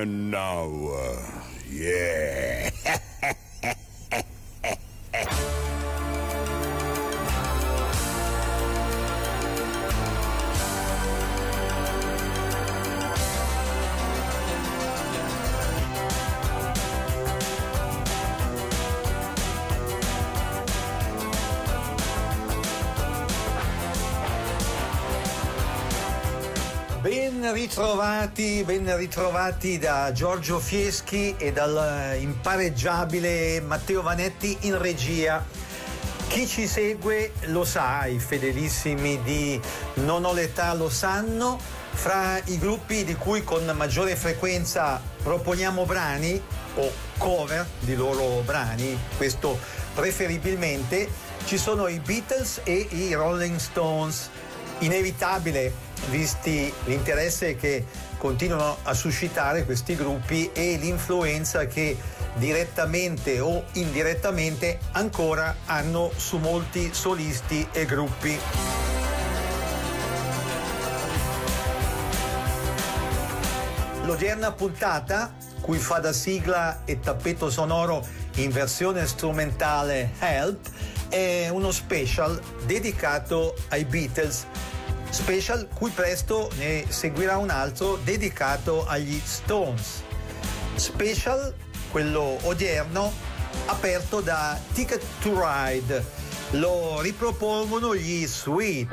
And now, uh, yeah. Ritrovati, ben ritrovati da Giorgio Fieschi e dal impareggiabile Matteo Vanetti in regia. Chi ci segue lo sa, i fedelissimi di Non ho l'età lo sanno, fra i gruppi di cui con maggiore frequenza proponiamo brani o cover di loro brani, questo preferibilmente, ci sono i Beatles e i Rolling Stones. Inevitabile visti l'interesse che continuano a suscitare questi gruppi e l'influenza che direttamente o indirettamente ancora hanno su molti solisti e gruppi. L'odierna puntata, cui fa da sigla e tappeto sonoro in versione strumentale Help, è uno special dedicato ai Beatles special cui presto ne seguirà un altro dedicato agli Stones. Special, quello odierno, aperto da Ticket to Ride. Lo ripropongono gli Sweet.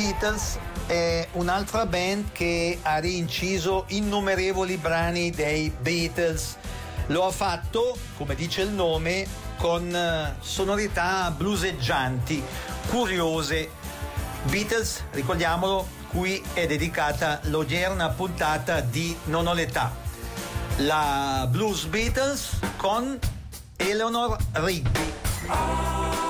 Beatles è un'altra band che ha rinciso innumerevoli brani dei Beatles. Lo ha fatto, come dice il nome, con eh, sonorità bluseggianti, curiose. Beatles, ricordiamolo, qui è dedicata l'odierna puntata di Non ho l'età. La Blues Beatles con Eleanor Rigby.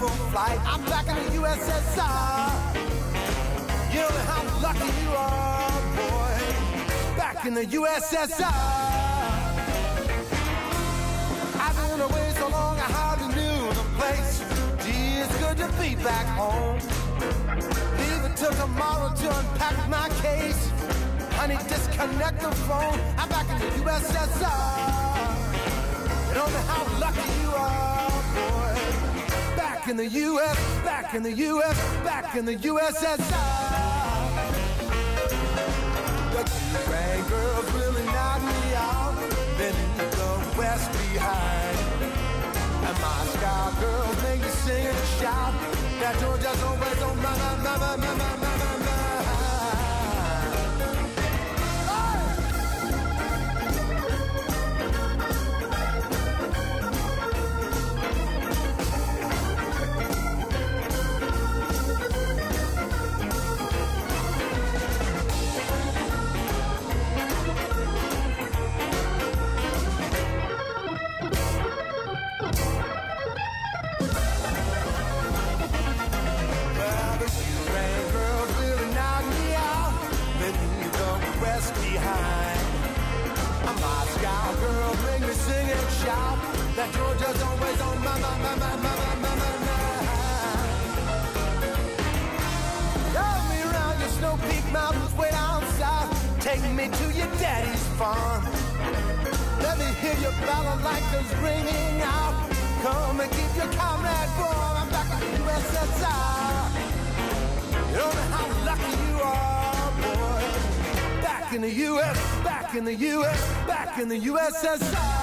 April flight. I'm back in the USSR. You know how lucky you are, boy. Back in the USSR. I've been away so long, I hardly knew the place. Gee, it's good to be back home. Leave it till tomorrow to unpack my case. Honey, disconnect the phone. I'm back in the USSR. You know how lucky you are back in the U.S., back in the U.S., back in the USSR. The Cuban girls really knocked me out, leaving the West behind. And my sky girls make me sing and shout that Georgia's always on my, my, my, my, my, my, my, my. Take me to your daddy's farm. Let me hear your ringing out. Come and your comrade. I'm back in USSR. You don't know how lucky you are, boy. Back in the US, back in the US, back in the USSR.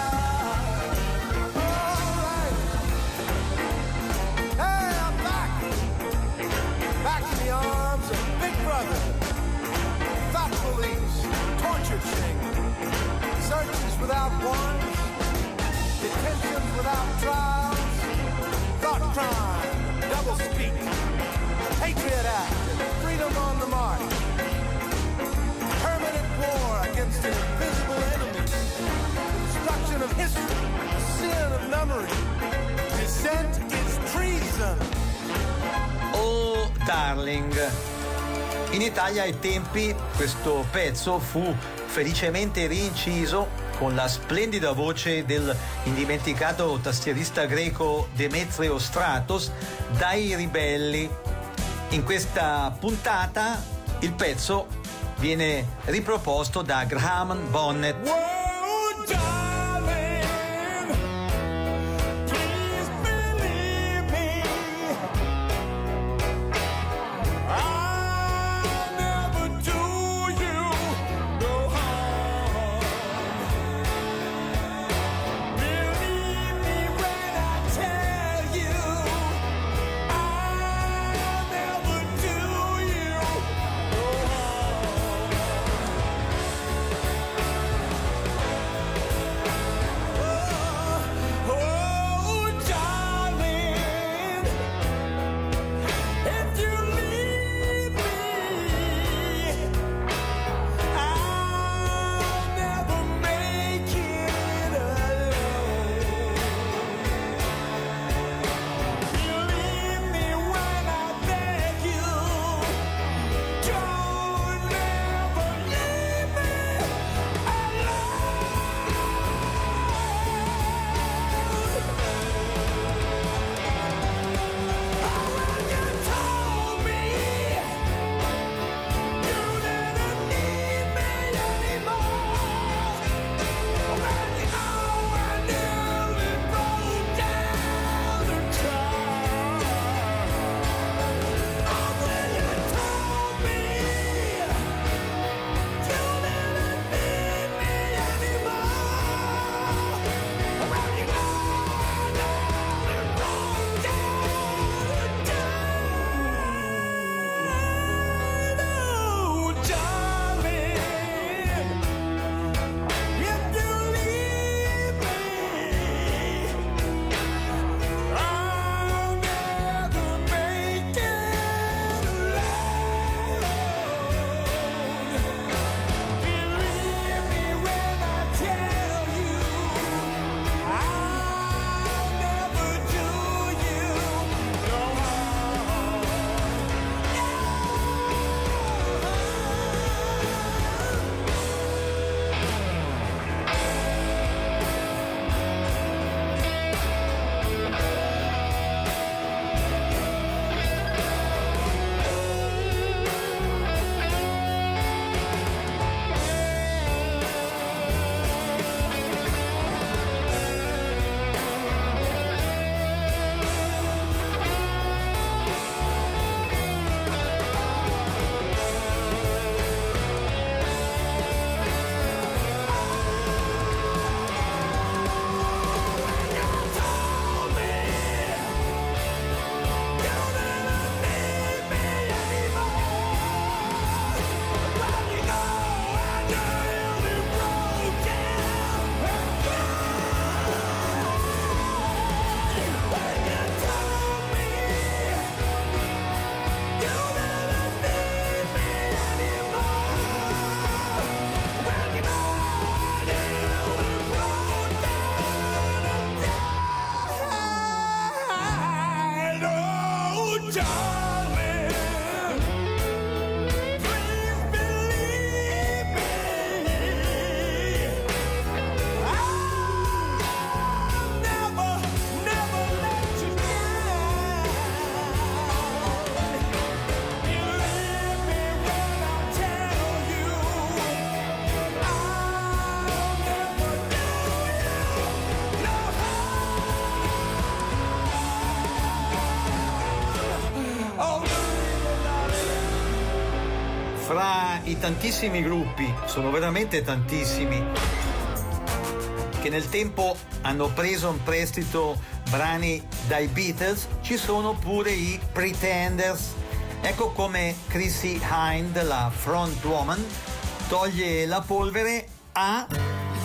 Without without trials. Thought crime, double speak. Patriot Act, freedom on the march. Permanent war against an invisible enemy. Destruction of history, sin of memory. Dissent is treason. Oh Darling. In Italia ai tempi questo pezzo fu felicemente rinciso con la splendida voce del indimenticato tastierista greco Demetrio Stratos dai ribelli. In questa puntata il pezzo viene riproposto da Graham Bonnet. Tantissimi gruppi, sono veramente tantissimi, che nel tempo hanno preso in prestito brani dai Beatles, ci sono pure i Pretenders. Ecco come Chrissy Hind, la front woman, toglie la polvere a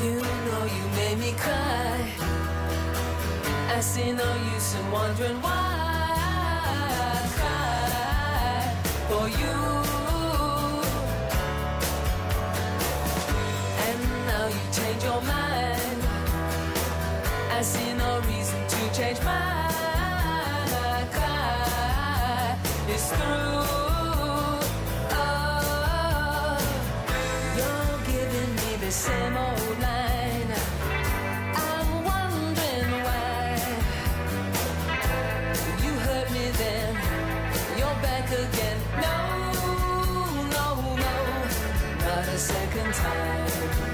You know you made me cry. I see no use in wondering why I cry for you. Again. No, no, no, not a second time.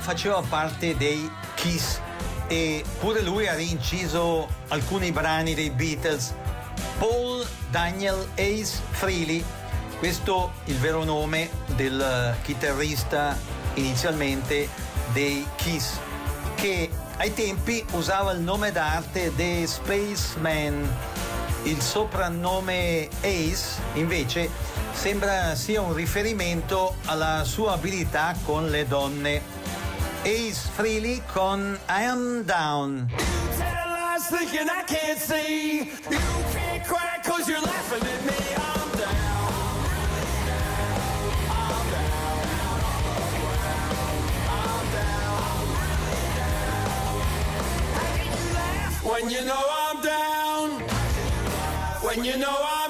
Faceva parte dei Kiss e pure lui ha rinciso alcuni brani dei Beatles. Paul Daniel Ace Frehley, questo il vero nome del chitarrista inizialmente dei Kiss, che ai tempi usava il nome d'arte The Spaceman. Il soprannome Ace invece sembra sia un riferimento alla sua abilità con le donne. Ace Freely con I Am Down. Tell lies thinking I can't see. You can't cry cause you're laughing at me. I'm down. I'm down. I'm down. How can you laugh when you know I'm down? When you know I'm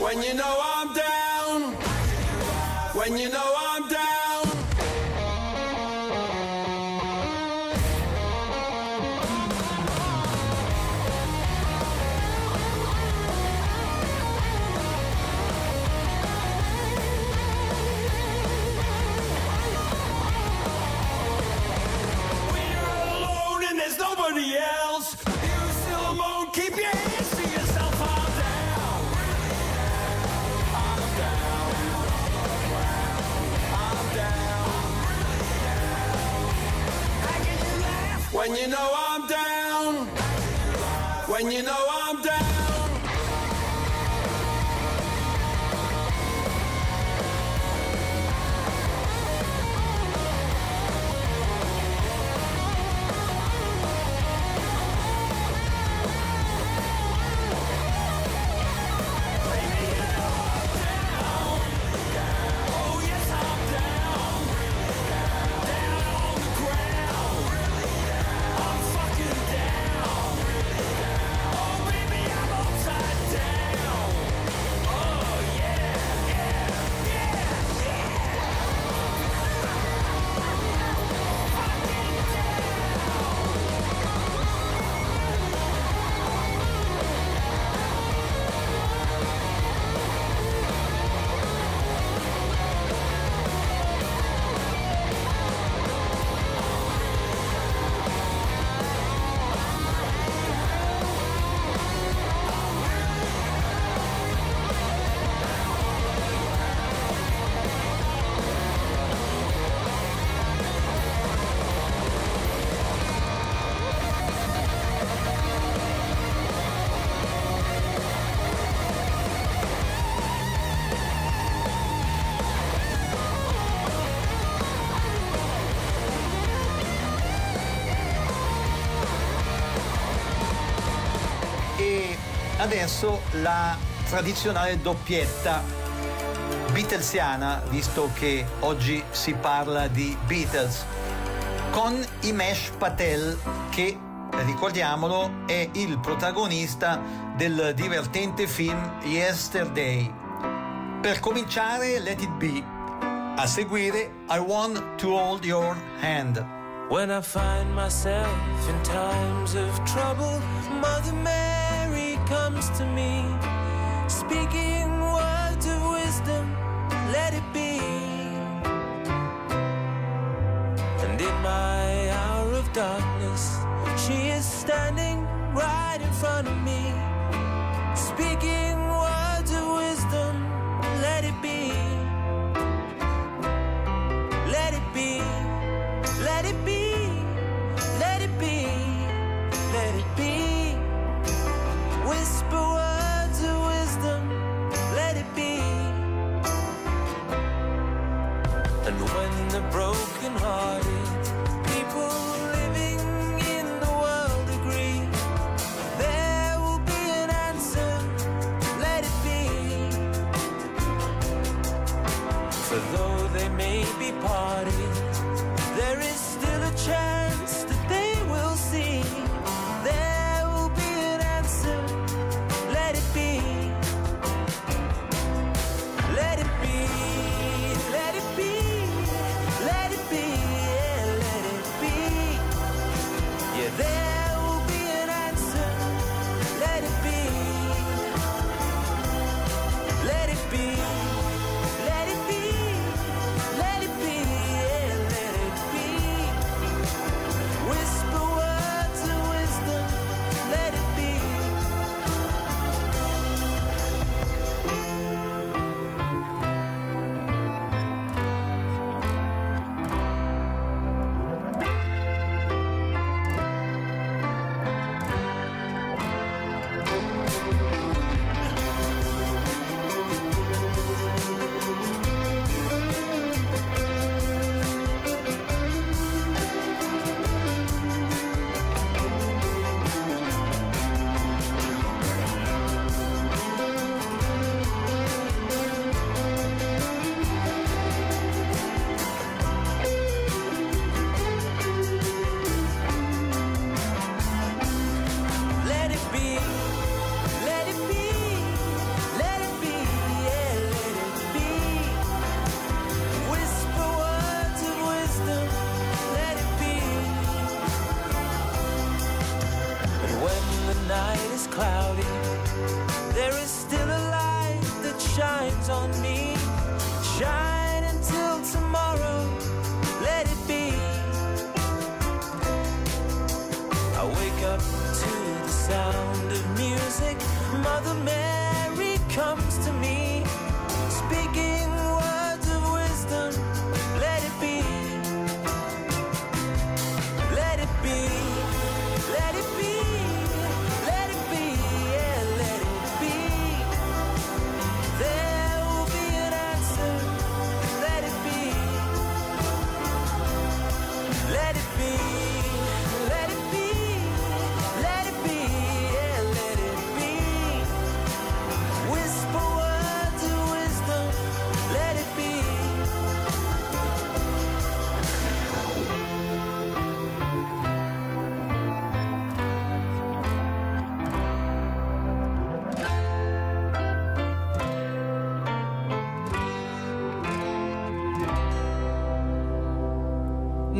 when you know I'm down? When you know I'm you know I'm down? When you know Adesso la tradizionale doppietta beatlesiana, visto che oggi si parla di Beatles, con Imesh Patel che, ricordiamolo, è il protagonista del divertente film Yesterday. Per cominciare, Let It Be. A seguire, I Want to Hold Your Hand. When I find myself in times of trouble, Mother Mary. to me, speaking words of wisdom, let it be. And in my hour of darkness.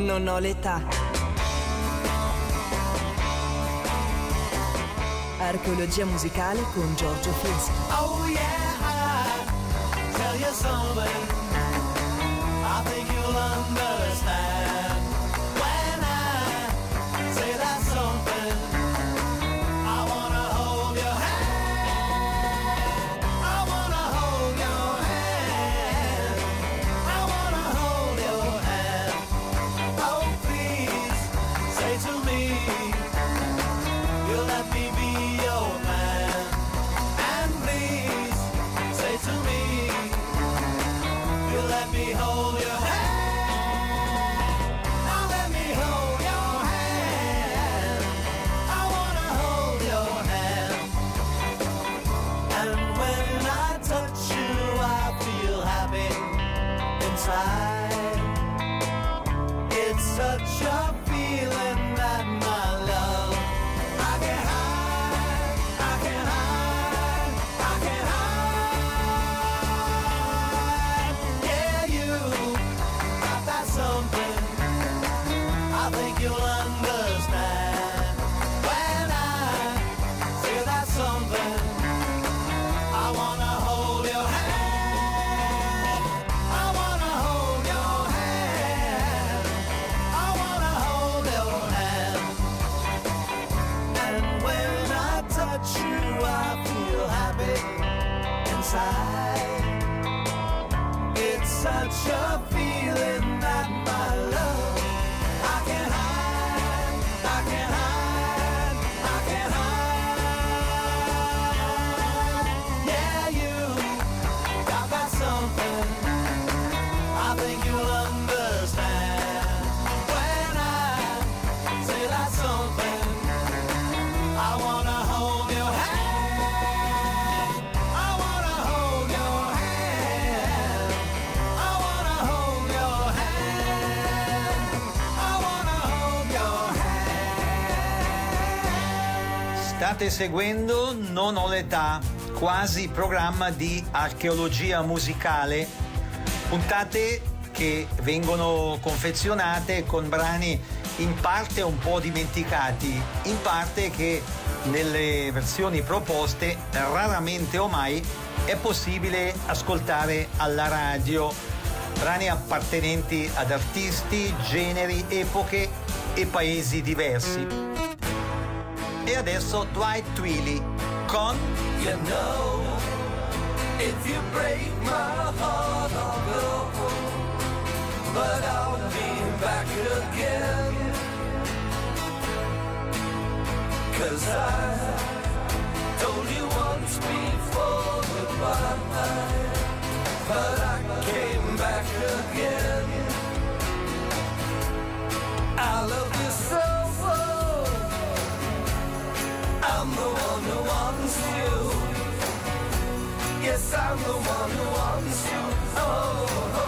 non ho l'età. Archeologia musicale con Giorgio Fieschi. Oh yeah, tell you something, I think you'll understand. Such a feeling that my State seguendo Non ho l'età, quasi programma di archeologia musicale, puntate che vengono confezionate con brani in parte un po' dimenticati, in parte che nelle versioni proposte raramente o mai è possibile ascoltare alla radio. Brani appartenenti ad artisti, generi, epoche e paesi diversi. E adesso Dwight Twilly con You know, if you break my heart, I'll go. But I'll be back again. Cause I told you once before goodbye. But I came back again. I love you so. I'm the one who wants you. Yes, I'm the one who wants you. Oh, oh,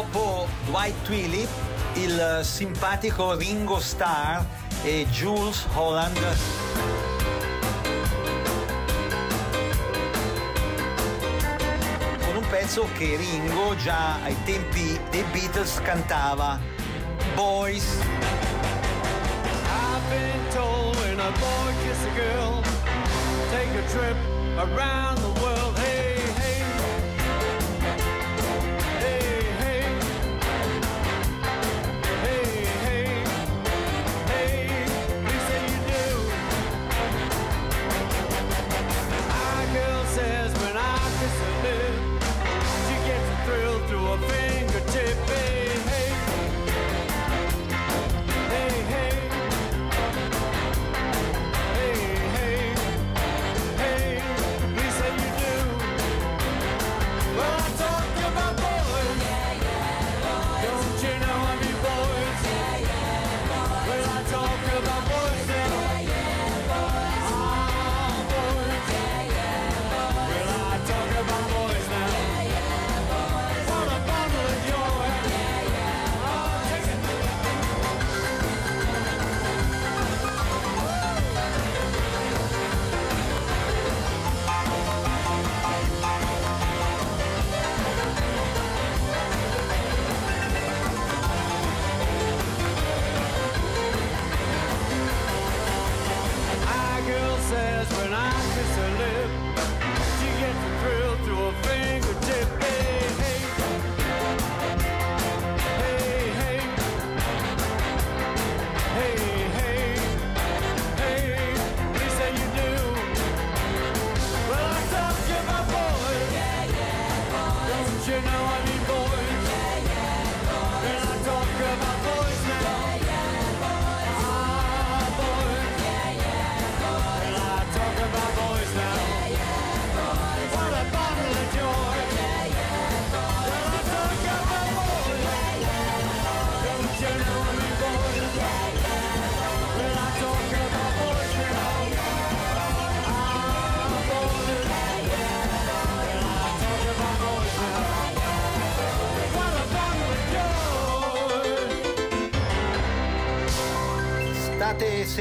Dopo Dwight Twilly, il simpatico Ringo Starr e Jules Holland. Con un pezzo che Ringo già ai tempi dei Beatles cantava. Boys. I've been told when a boy kisses a girl, take a trip around the different eyes.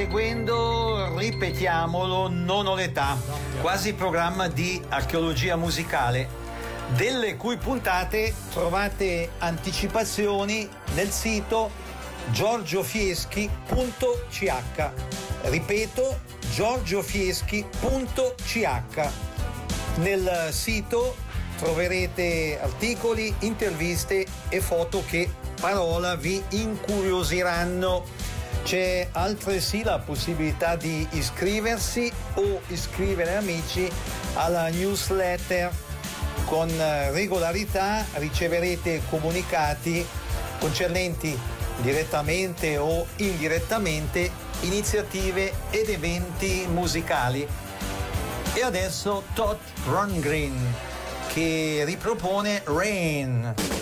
Seguendo, ripetiamolo, Non ho l'età, quasi programma di archeologia musicale, delle cui puntate trovate anticipazioni nel sito giorgiofieschi.ch. Ripeto, giorgiofieschi.ch. Nel sito troverete articoli, interviste e foto che parola vi incuriosiranno. C'è altresì la possibilità di iscriversi o iscrivere amici alla newsletter. Con regolarità riceverete comunicati concernenti direttamente o indirettamente iniziative ed eventi musicali. E adesso Todd Rundgren che ripropone Rain.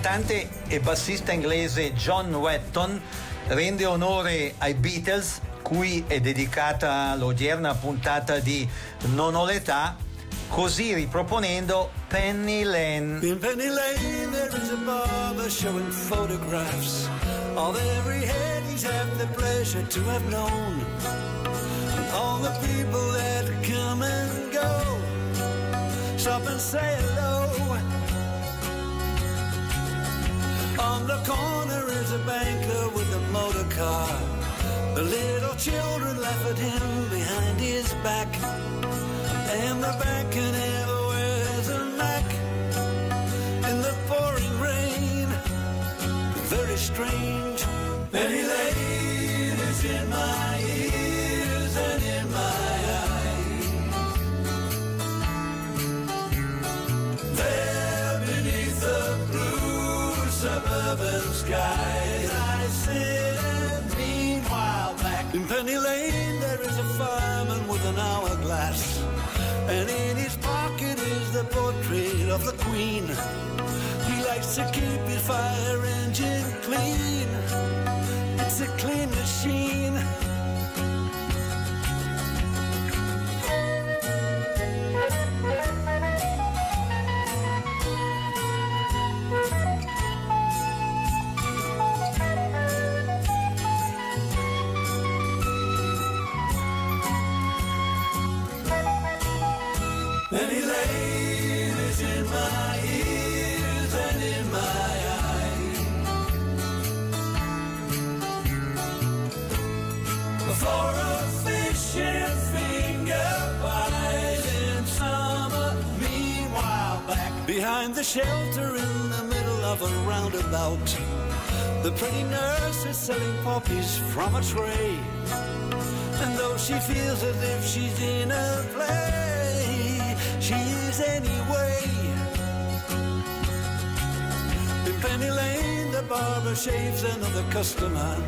cantante e bassista inglese John Wetton rende onore ai Beatles, cui è dedicata l'odierna puntata di Non ho l'età, così riproponendo Penny Lane. In Penny Lane there is a barber showing photographs of every head he's had the pleasure to have known. All the people that come and go, stop and say hello. the corner is a banker with a motor car. The little children laugh at him behind his back. And the banker never wears a Mac. In the pouring rain, very strange. an hourglass, and in his pocket is the portrait of the Queen. He likes to keep his fire engine clean. It's a clean machine. Behind the shelter in the middle of a roundabout, the pretty nurse is selling poppies from a tray. And though she feels as if she's in a play, she is anyway. In Penny Lane, the barber shaves another customer.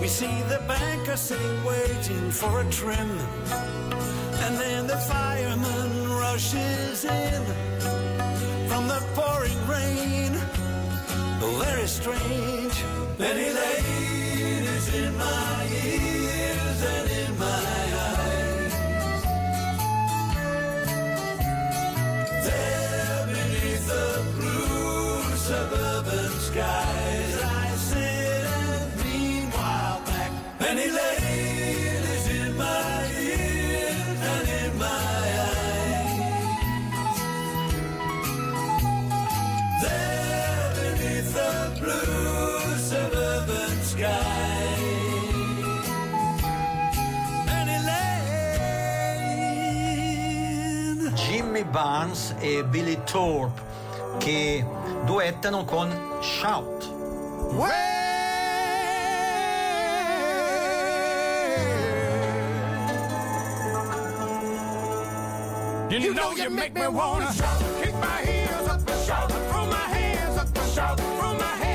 We see the banker sitting waiting for a trim. And then the fireman rushes in from the pouring rain. Very strange. Many ladies in my Barnes e Billy Thorpe che duettano con Shout. Well! You, you know, know you make, make me wanna shout, kick my heels up shout, throw my hands up shout, throw my hands.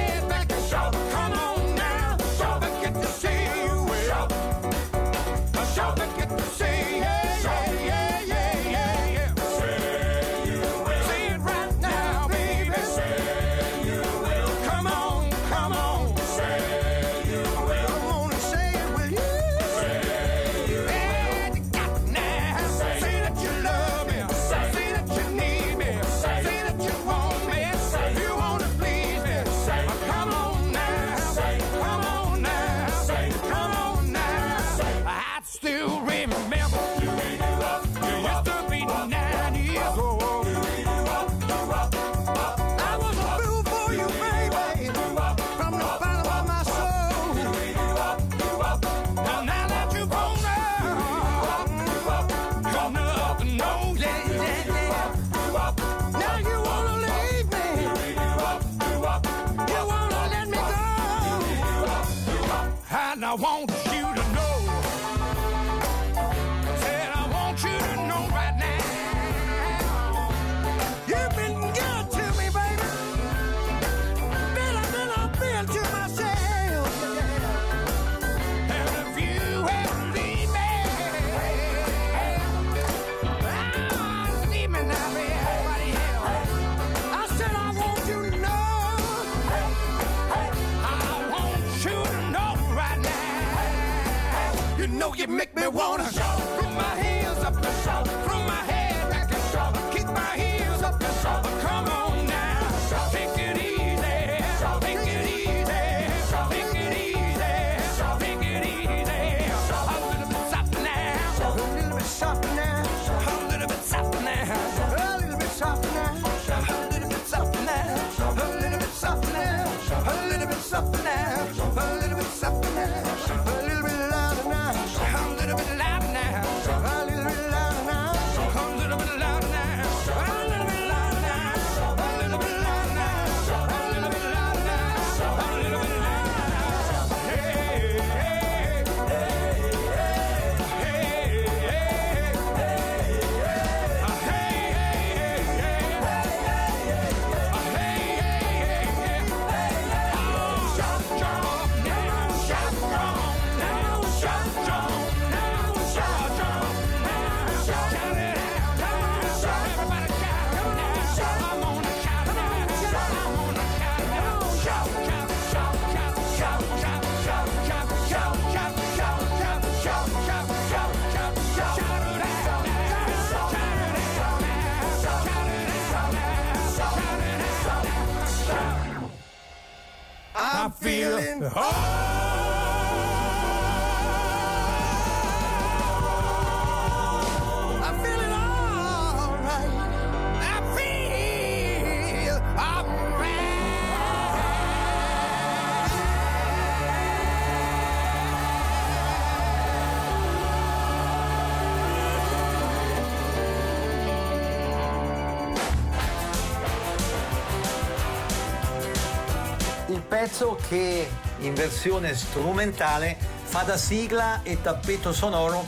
pezzo che in versione strumentale fa da sigla e tappeto sonoro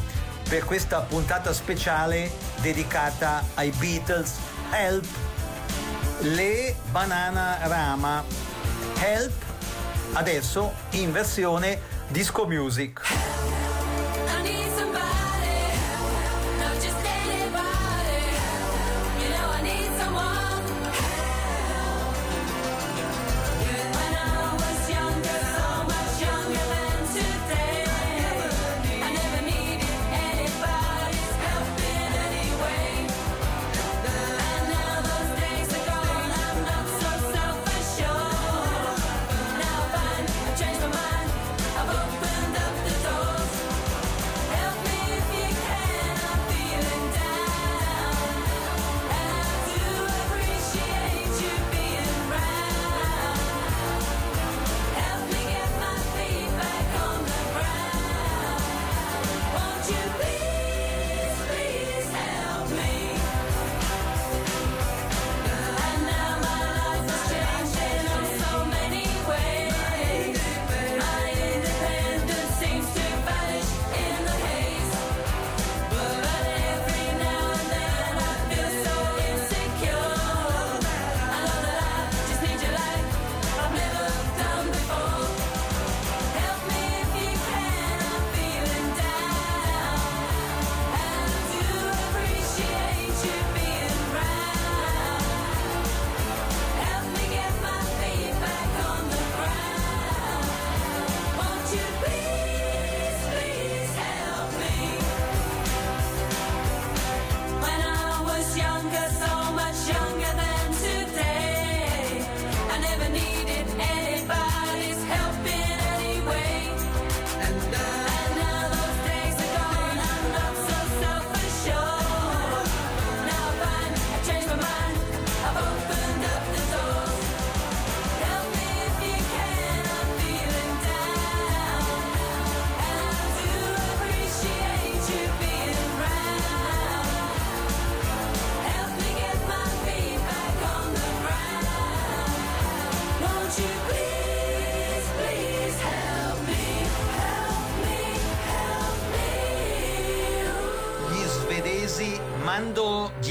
per questa puntata speciale dedicata ai Beatles Help le banana rama Help adesso in versione disco music.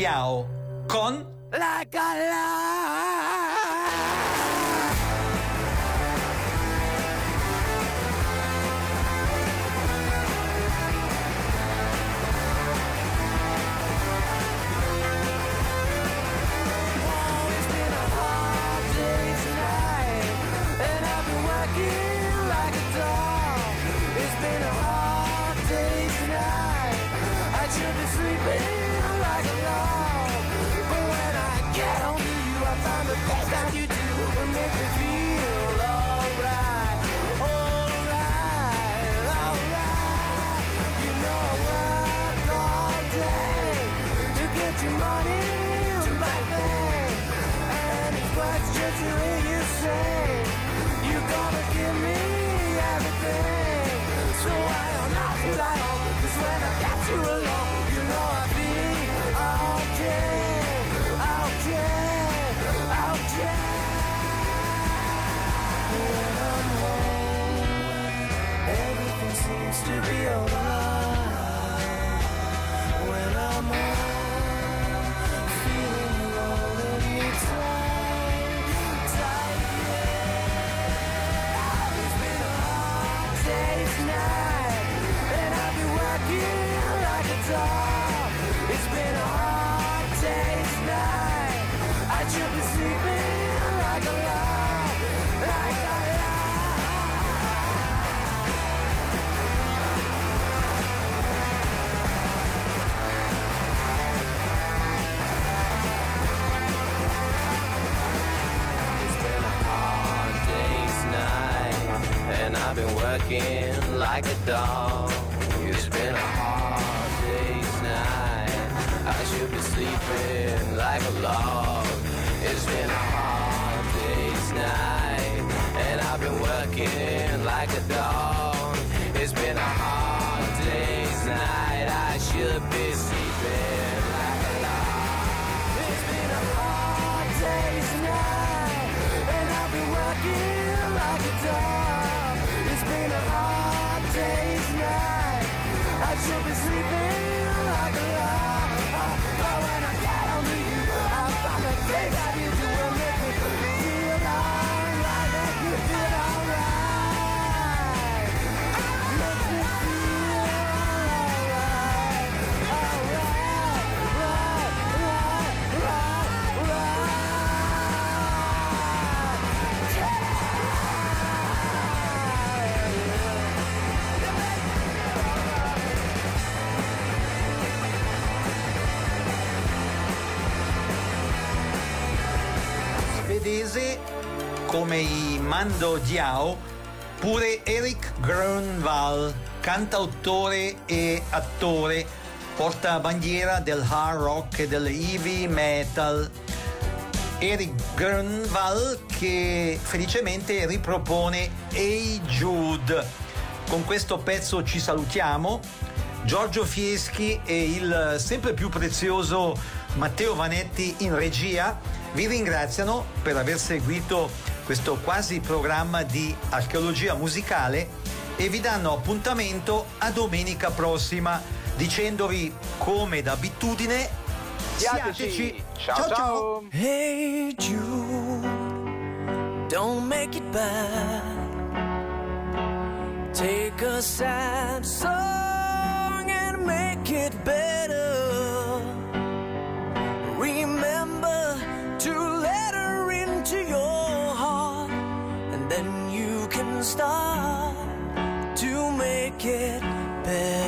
Mundial. real love. Working like a dog. It's been a hard day's night. I should be sleeping like a log. It's been a svedese come i Mando Diao, pure Eric Grönvall, cantautore e attore, portabandiera del hard rock e del heavy metal. Eric Grönvall che felicemente ripropone Hey Jude. Con questo pezzo ci salutiamo. Giorgio Fieschi e il sempre più prezioso Matteo Vanetti in regia vi ringraziano per aver seguito questo quasi programma di archeologia musicale e vi danno appuntamento a domenica prossima dicendovi come d'abitudine siateci. Ciao ciao. Hey Jude, don't make it bad. Take a sad song and make it better. Start to make it better.